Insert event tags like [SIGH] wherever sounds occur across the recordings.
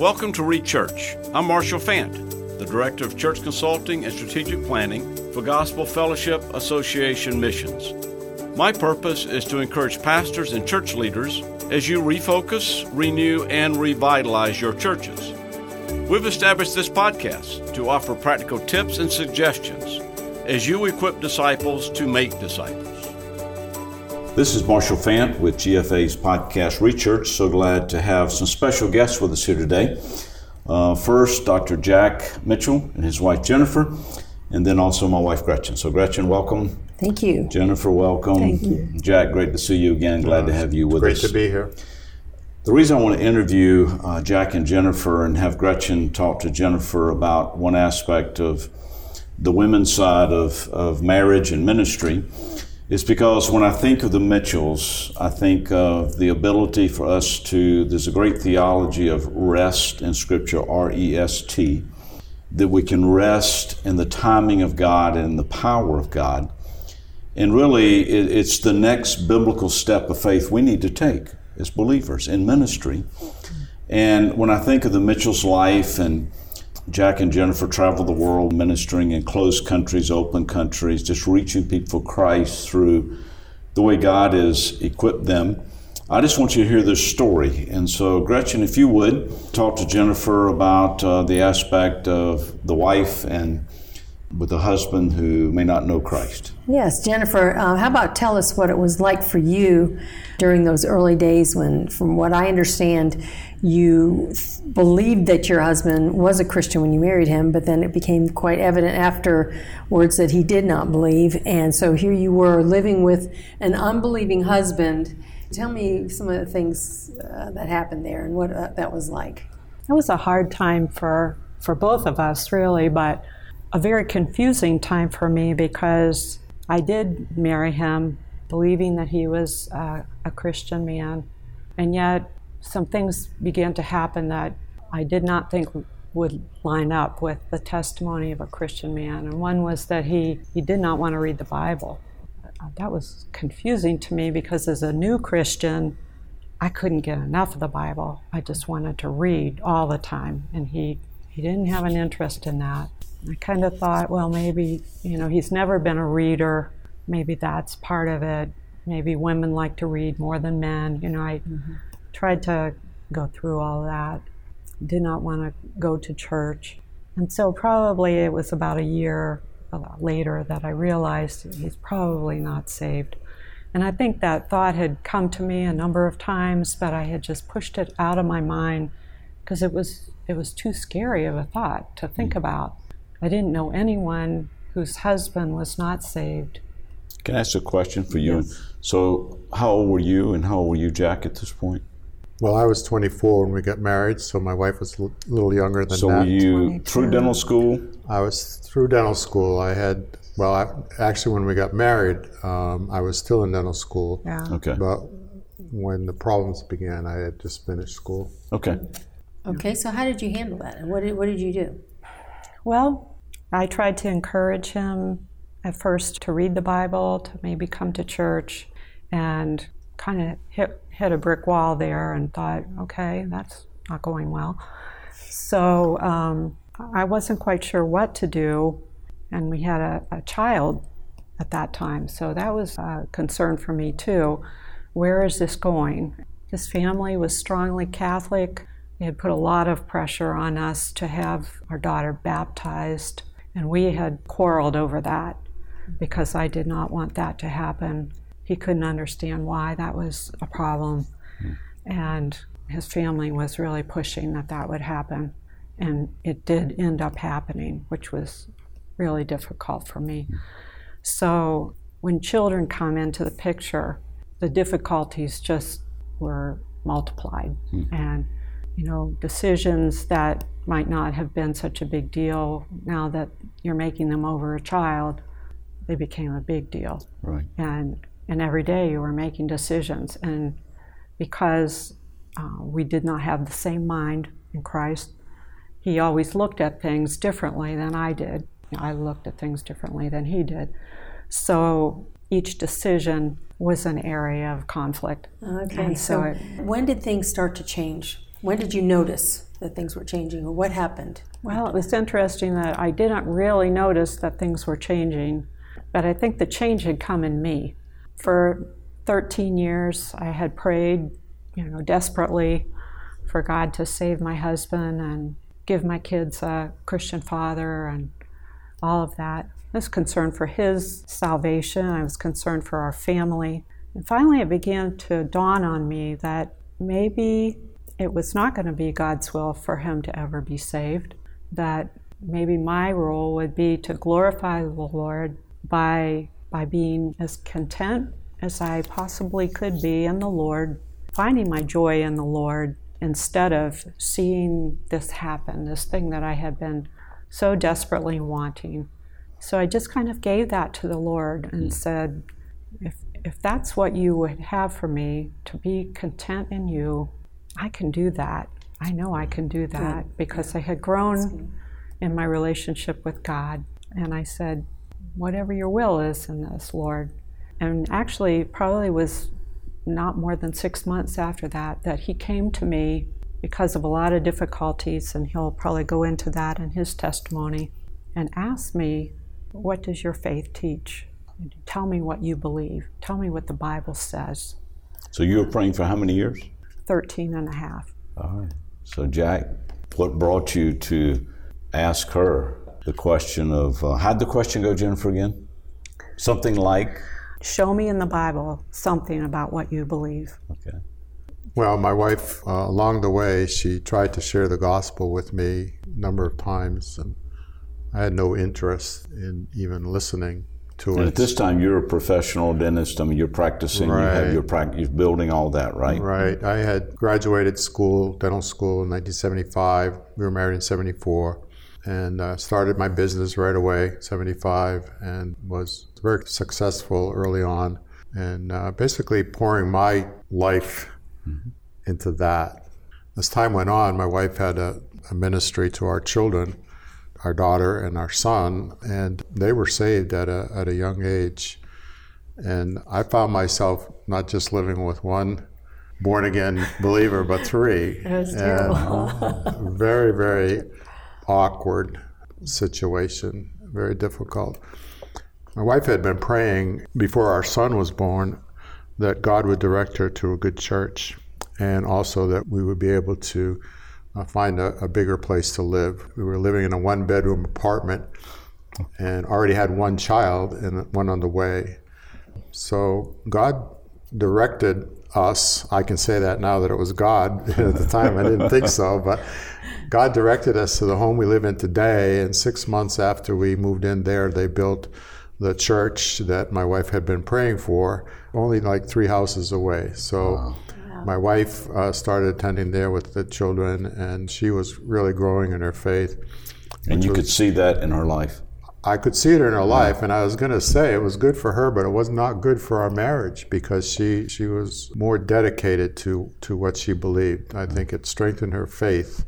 Welcome to Rechurch. I'm Marshall Fant, the Director of Church Consulting and Strategic Planning for Gospel Fellowship Association Missions. My purpose is to encourage pastors and church leaders as you refocus, renew, and revitalize your churches. We've established this podcast to offer practical tips and suggestions as you equip disciples to make disciples. This is Marshall Fant with GFA's podcast Rechurch. So glad to have some special guests with us here today. Uh, first, Dr. Jack Mitchell and his wife Jennifer, and then also my wife Gretchen. So, Gretchen, welcome. Thank you. Jennifer, welcome. Thank you. Jack, great to see you again. Glad to have you with Great us. Great to be here. The reason I want to interview uh, Jack and Jennifer and have Gretchen talk to Jennifer about one aspect of the women's side of, of marriage and ministry is because when I think of the Mitchells, I think of the ability for us to, there's a great theology of rest in Scripture, R E S T, that we can rest in the timing of God and the power of God. And really, it, it's the next biblical step of faith we need to take as believers in ministry. And when I think of the Mitchell's life and Jack and Jennifer travel the world ministering in closed countries, open countries, just reaching people for Christ through the way God has equipped them. I just want you to hear this story. And so, Gretchen, if you would, talk to Jennifer about uh, the aspect of the wife and with a husband who may not know Christ. Yes, Jennifer, uh, how about tell us what it was like for you during those early days when, from what I understand, you believed that your husband was a Christian when you married him, but then it became quite evident afterwards that he did not believe. And so here you were living with an unbelieving husband. Tell me some of the things uh, that happened there and what uh, that was like. It was a hard time for, for both of us, really, but a very confusing time for me because I did marry him believing that he was uh, a Christian man, and yet some things began to happen that I did not think would line up with the testimony of a Christian man. And one was that he, he did not want to read the Bible. Uh, that was confusing to me because as a new Christian, I couldn't get enough of the Bible. I just wanted to read all the time, and he, he didn't have an interest in that. I kind of thought, well, maybe, you know, he's never been a reader. Maybe that's part of it. Maybe women like to read more than men. You know, I mm-hmm. tried to go through all that. Did not want to go to church. And so, probably it was about a year later that I realized he's probably not saved. And I think that thought had come to me a number of times, but I had just pushed it out of my mind because it was it was too scary of a thought to think about. I didn't know anyone whose husband was not saved. Can I ask a question for you? Yes. So, how old were you, and how old were you, Jack, at this point? Well, I was 24 when we got married, so my wife was a little younger than so that. were you 22. through dental school? I was through dental school. I had, well, I, actually, when we got married, um, I was still in dental school. Yeah. Okay. But when the problems began, I had just finished school. Okay. Okay, so how did you handle that? And what did, what did you do? Well, I tried to encourage him at first to read the Bible, to maybe come to church, and kind of hit, hit a brick wall there and thought, okay, that's not going well. So um, I wasn't quite sure what to do, and we had a, a child at that time, so that was a concern for me too. Where is this going? His family was strongly Catholic. They had put a lot of pressure on us to have our daughter baptized, and we had quarreled over that because I did not want that to happen. He couldn't understand why that was a problem, hmm. and his family was really pushing that that would happen, and it did end up happening, which was really difficult for me. So when children come into the picture, the difficulties just were multiplied, hmm. and you know, decisions that might not have been such a big deal, now that you're making them over a child, they became a big deal. Right. And, and every day you were making decisions. And because uh, we did not have the same mind in Christ, he always looked at things differently than I did. I looked at things differently than he did. So each decision was an area of conflict. Okay, And so so it- when did things start to change? When did you notice that things were changing, or what happened? Well, it was interesting that I didn't really notice that things were changing, but I think the change had come in me. For 13 years, I had prayed, you know, desperately for God to save my husband and give my kids a Christian father and all of that. I was concerned for his salvation. I was concerned for our family. And finally, it began to dawn on me that maybe it was not going to be God's will for him to ever be saved, that maybe my role would be to glorify the Lord by, by being as content as I possibly could be in the Lord, finding my joy in the Lord instead of seeing this happen, this thing that I had been so desperately wanting. So I just kind of gave that to the Lord and hmm. said, if, if that's what you would have for me, to be content in you, I can do that. I know I can do that Good. because I had grown in my relationship with God. And I said, whatever your will is in this, Lord. And actually, probably was not more than six months after that that he came to me because of a lot of difficulties, and he'll probably go into that in his testimony, and asked me, What does your faith teach? Tell me what you believe. Tell me what the Bible says. So you were praying for how many years? 13 and a half. All right. So, Jack, what brought you to ask her the question of, uh, how'd the question go, Jennifer, again? Something like, Show me in the Bible something about what you believe. Okay. Well, my wife, uh, along the way, she tried to share the gospel with me a number of times, and I had no interest in even listening and. At this time, you're a professional dentist. I mean, you're practicing. Right. You have your practice. You're building all that, right? Right. I had graduated school, dental school, in 1975. We were married in '74, and uh, started my business right away, '75, and was very successful early on, and uh, basically pouring my life mm-hmm. into that. As time went on, my wife had a, a ministry to our children our daughter and our son, and they were saved at a, at a young age. And I found myself not just living with one born again [LAUGHS] believer, but three. It was terrible. very, very awkward situation, very difficult. My wife had been praying before our son was born that God would direct her to a good church and also that we would be able to uh, Uh, find a, a, bigger place to live. We were living in a one bedroom apartment and already had one child and one on the way. So God directed us. I can say that now that it was God. [LAUGHS] At the time, I didn't think so, but God directed us to the home we live in today. And six months after we moved in there, they built the church that my wife had been praying for, only like three houses away. So. Wow my wife uh, started attending there with the children, and she was really growing in her faith. And you was, could see that in her life. I could see it in her life, and I was going to say it was good for her, but it was not good for our marriage because she she was more dedicated to to what she believed. I think it strengthened her faith,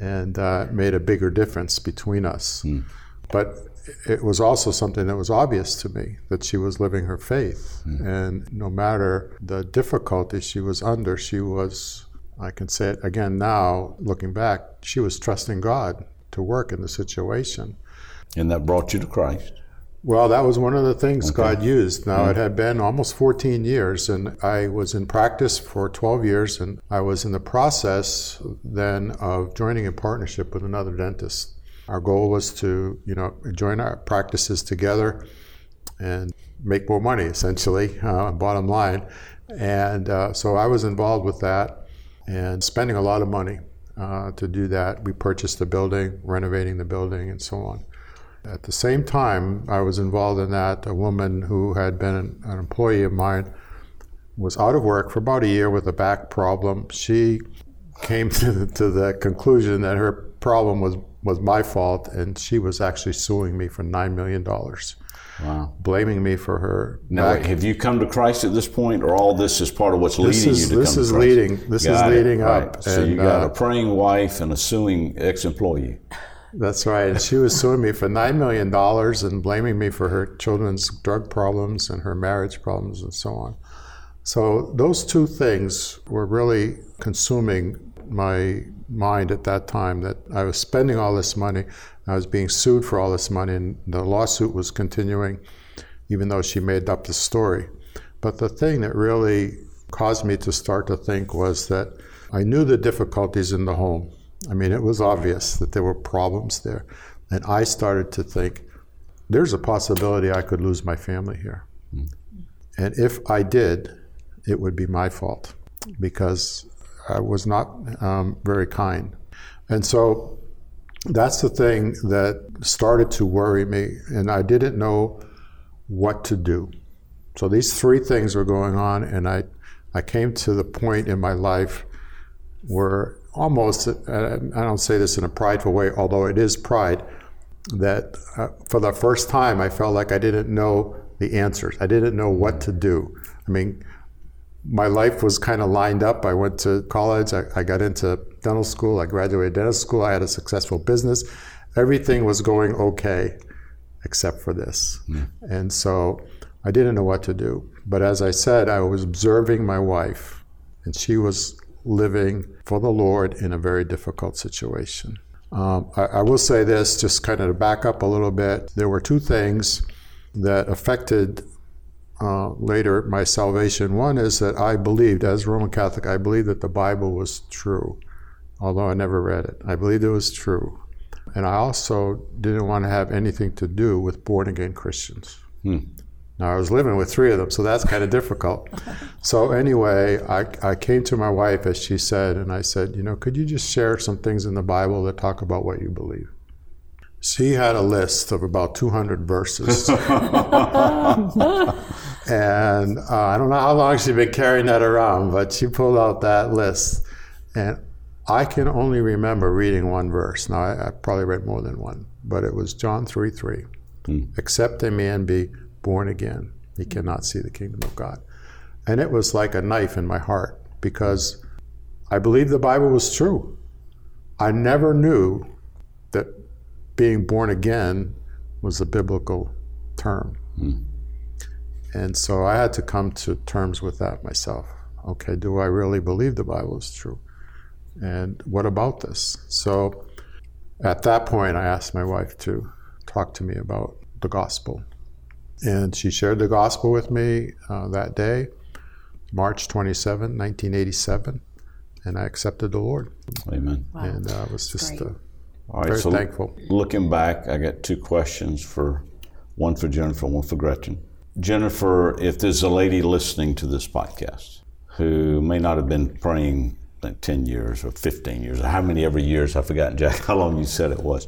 and uh, made a bigger difference between us. Mm. But it was also something that was obvious to me that she was living her faith. Mm. And no matter the difficulty she was under, she was, I can say it again now, looking back, she was trusting God to work in the situation. And that brought you to Christ. Well, that was one of the things okay. God used. Now, mm. it had been almost 14 years, and I was in practice for 12 years, and I was in the process then of joining in partnership with another dentist. Our goal was to, you know, join our practices together and make more money, essentially, uh, bottom line. And uh, so I was involved with that and spending a lot of money uh, to do that. We purchased the building, renovating the building, and so on. At the same time, I was involved in that. A woman who had been an, an employee of mine was out of work for about a year with a back problem. She came [LAUGHS] to the, to the conclusion that her problem was was my fault, and she was actually suing me for nine million dollars. Wow. Blaming me for her. Now, back. have you come to Christ at this point, or all this is part of what's this leading is, you to this come is to Christ? leading. This got is leading it, up. So and, you got uh, a praying wife and a suing ex-employee. That's right. And she was suing me for nine million dollars and blaming me for her children's drug problems and her marriage problems and so on. So those two things were really consuming my mind at that time that I was spending all this money. I was being sued for all this money, and the lawsuit was continuing, even though she made up the story. But the thing that really caused me to start to think was that I knew the difficulties in the home. I mean, it was obvious that there were problems there. And I started to think, there's a possibility I could lose my family here. Mm. And if I did, it would be my fault because I was not um, very kind. And so that's the thing that started to worry me, and I didn't know what to do. So these three things were going on, and I, I came to the point in my life where almost, I don't say this in a prideful way, although it is pride, that uh, for the first time I felt like I didn't know the answers. I didn't know what to do. I mean, my life was kind of lined up. I went to college, I, I, got into dental school, I graduated dental school, I had a successful business. Everything was going okay except for this. Mm. And so I didn't know what to do. But as I said, I was observing my wife, and she was living for the Lord in a very difficult situation. Um, I, I will say this, just kind of to back up a little bit. There were two things that affected uh, later my salvation. One is that I believed, as Roman Catholic, I believed that the Bible was true, although I never read it. I believed it was true. And I also didn't want to have anything to do with born again Christians. Hmm. Now, I was living with three of them, so that's kind of difficult. So, anyway, I, I came to my wife, as she said, and I said, You know, could you just share some things in the Bible that talk about what you believe? She had a list of about 200 verses. [LAUGHS] [LAUGHS] and uh, I don't know how long she'd been carrying that around, but she pulled out that list. And I can only remember reading one verse. Now, I, I probably read more than one, but it was John 3 3. Hmm. Except a man be born again, he cannot see the kingdom of God. And it was like a knife in my heart because I believed the Bible was true. I never knew that being born again was a biblical term. Mm. And so I had to come to terms with that myself. Okay, do I really believe the Bible is true? And what about this? So at that point, I asked my wife to talk to me about the gospel. And she shared the gospel with me uh, that day, March 27, 1987, and I accepted the Lord. Amen. Wow. And uh, was just uh, all right, Very so thankful. looking back, I got two questions for one for Jennifer, one for Gretchen. Jennifer, if there's a lady listening to this podcast who may not have been praying like 10 years or 15 years or how many ever years, I've forgotten, Jack, [LAUGHS] how long you said it was.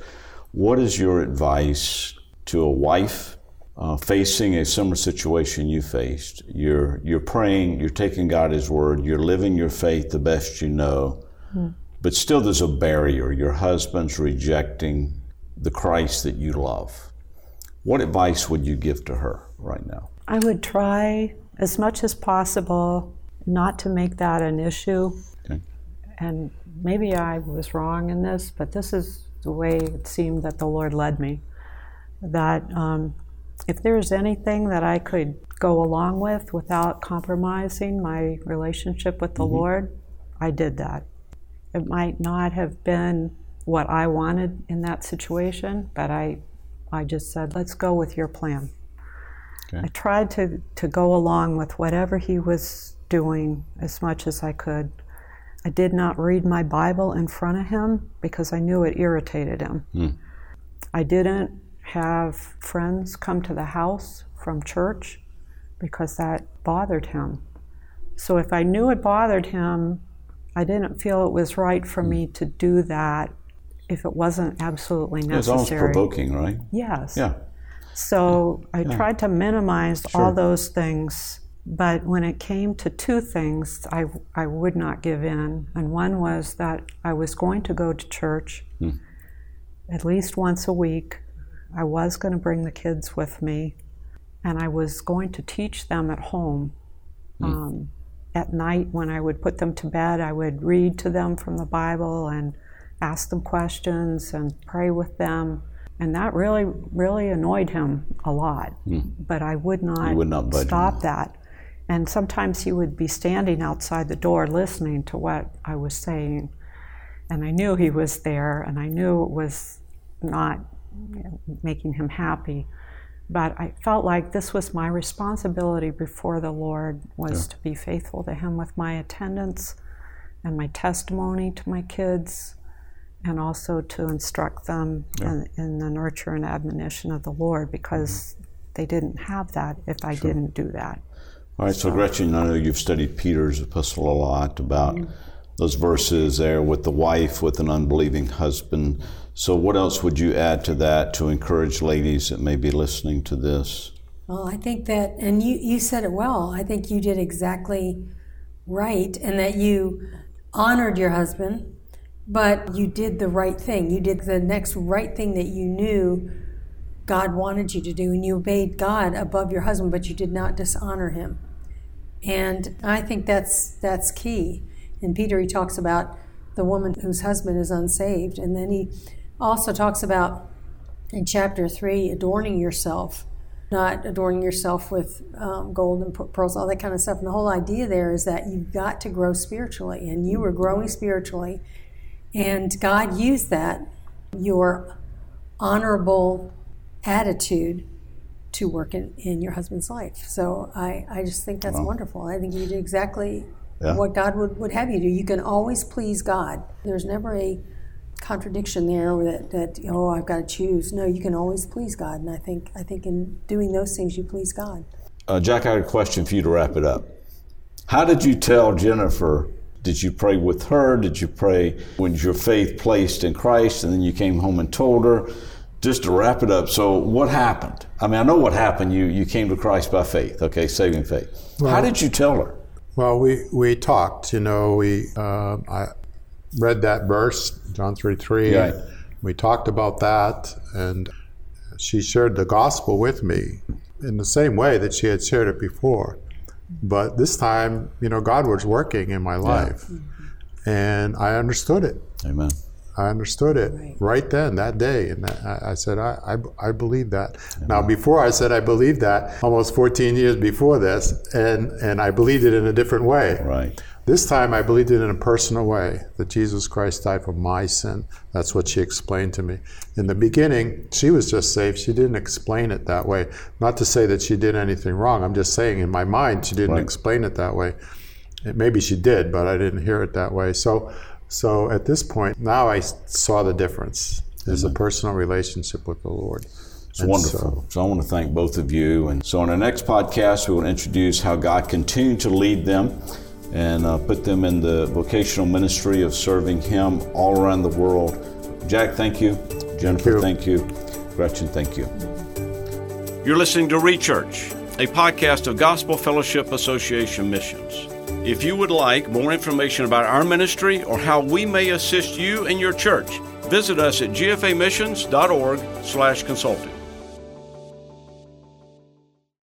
What is your advice to a wife uh, facing a similar situation you faced? You're, you're praying, you're taking God His word, you're living your faith the best you know. Mm but still there's a barrier. Your husband's rejecting the Christ that you love. What advice would you give to her right now? I would try as much as possible not to make that an issue. Okay. And maybe I was wrong in this, but this is the way it seemed that the Lord led me. That um, if there's anything that I could go along with without compromising my relationship with the mm-hmm. Lord, I did that. It might not have been what I wanted in that situation, but I, I just said, let's go with your plan. Okay. I tried to, to go along with whatever he was doing as much as I could. I did not read my Bible in front of him because I knew it irritated him. Mm. I didn't have friends come to the house from church because that bothered him. So if I knew it bothered him, I didn't feel it was right for me to do that if it wasn't absolutely necessary. It's almost provoking, right? Yes. Yeah. So I yeah. tried to minimize sure. all those things, but when it came to two things, I, I would not give in. And one was that I was going to go to church hmm. at least once a week. I was going to bring the kids with me, and I was going to teach them at home. Hmm. Um, at night when I would put them to bed, I would read to them from the Bible and ask them questions and pray with them. And that really, really annoyed him a lot. Mm. But I would not, would not stop that. And sometimes he would be standing outside the door listening to what I was saying. and I knew he was there, and I knew it was not you know, making him happy. But I felt like this was my responsibility before the Lord was yeah. to be faithful to Him with my attendance and my testimony to my kids, and also to instruct them yeah. in, in, the nurture and admonition of the Lord because mm-hmm. they didn't have that if I sure. didn't do that. All right, so, so, Gretchen, I know you've studied Peter's epistle a lot about mm-hmm. those verses there with the wife with an unbelieving husband so, what else would you add to that to encourage ladies that may be listening to this? Well, I think that, and you, you said it well, I think you did exactly right, and that you honored your husband, but you did the right thing. You did the next right thing that you knew God wanted you to do, and you obeyed God above your husband, but you did not dishonor him. And I think that's that's key. And Peter he talks about the woman whose husband is unsaved, and then he also talks about in chapter 3 adorning yourself not adorning yourself with um, gold and pearls all that kind of stuff and the whole idea there is that you've got to grow spiritually and you were growing spiritually and god used that your honorable attitude to work in, in your husband's life so i, I just think that's wonderful i think you did exactly yeah. what god would, would have you do you can always please god there's never a contradiction there that, that oh I've got to choose. No, you can always please God, and I think I think in doing those things you please God. Uh, Jack, I had a question for you to wrap it up. How did you tell Jennifer? Did you pray with her? Did you pray when your faith placed in Christ, and then you came home and told her? Just to wrap it up, so what happened? I mean, I know what happened. You you came to Christ by faith, okay, saving faith. Well, How did you tell her? Well, we we talked. You know, we uh, I read that verse, John 3 3. Right. We talked about that, and she shared the gospel with me in the same way that she had shared it before. But this time, you know, God was working in my life, yeah. and I understood it. Amen. I understood it right, right then, that day. And I, I said, I, I, I, believe that. Amen. Now, before I said I believed that, almost 14 years before this, and, and I believed it in a different way. Right. This time I believed it in a personal way that Jesus Christ died for my sin. That's what she explained to me. In the beginning, she was just saved. She didn't explain it that way. Not to say that she did anything wrong. I'm just saying in my mind she didn't right. explain it that way. Maybe she did, but I didn't hear it that way. So so at this point, now I saw the difference. There's Amen. a personal relationship with the Lord. It's and wonderful. So, so, I want to thank both of you. And so, on our next podcast, we will introduce how God continued to lead them and uh, put them in the vocational ministry of serving Him all around the world. Jack, thank you. Jennifer, thank you. Thank you. Gretchen, thank you. You're listening to Rechurch, a podcast of Gospel Fellowship Association Missions. If you would like more information about our ministry or how we may assist you and your church, visit us at gfamissions.org/consulting.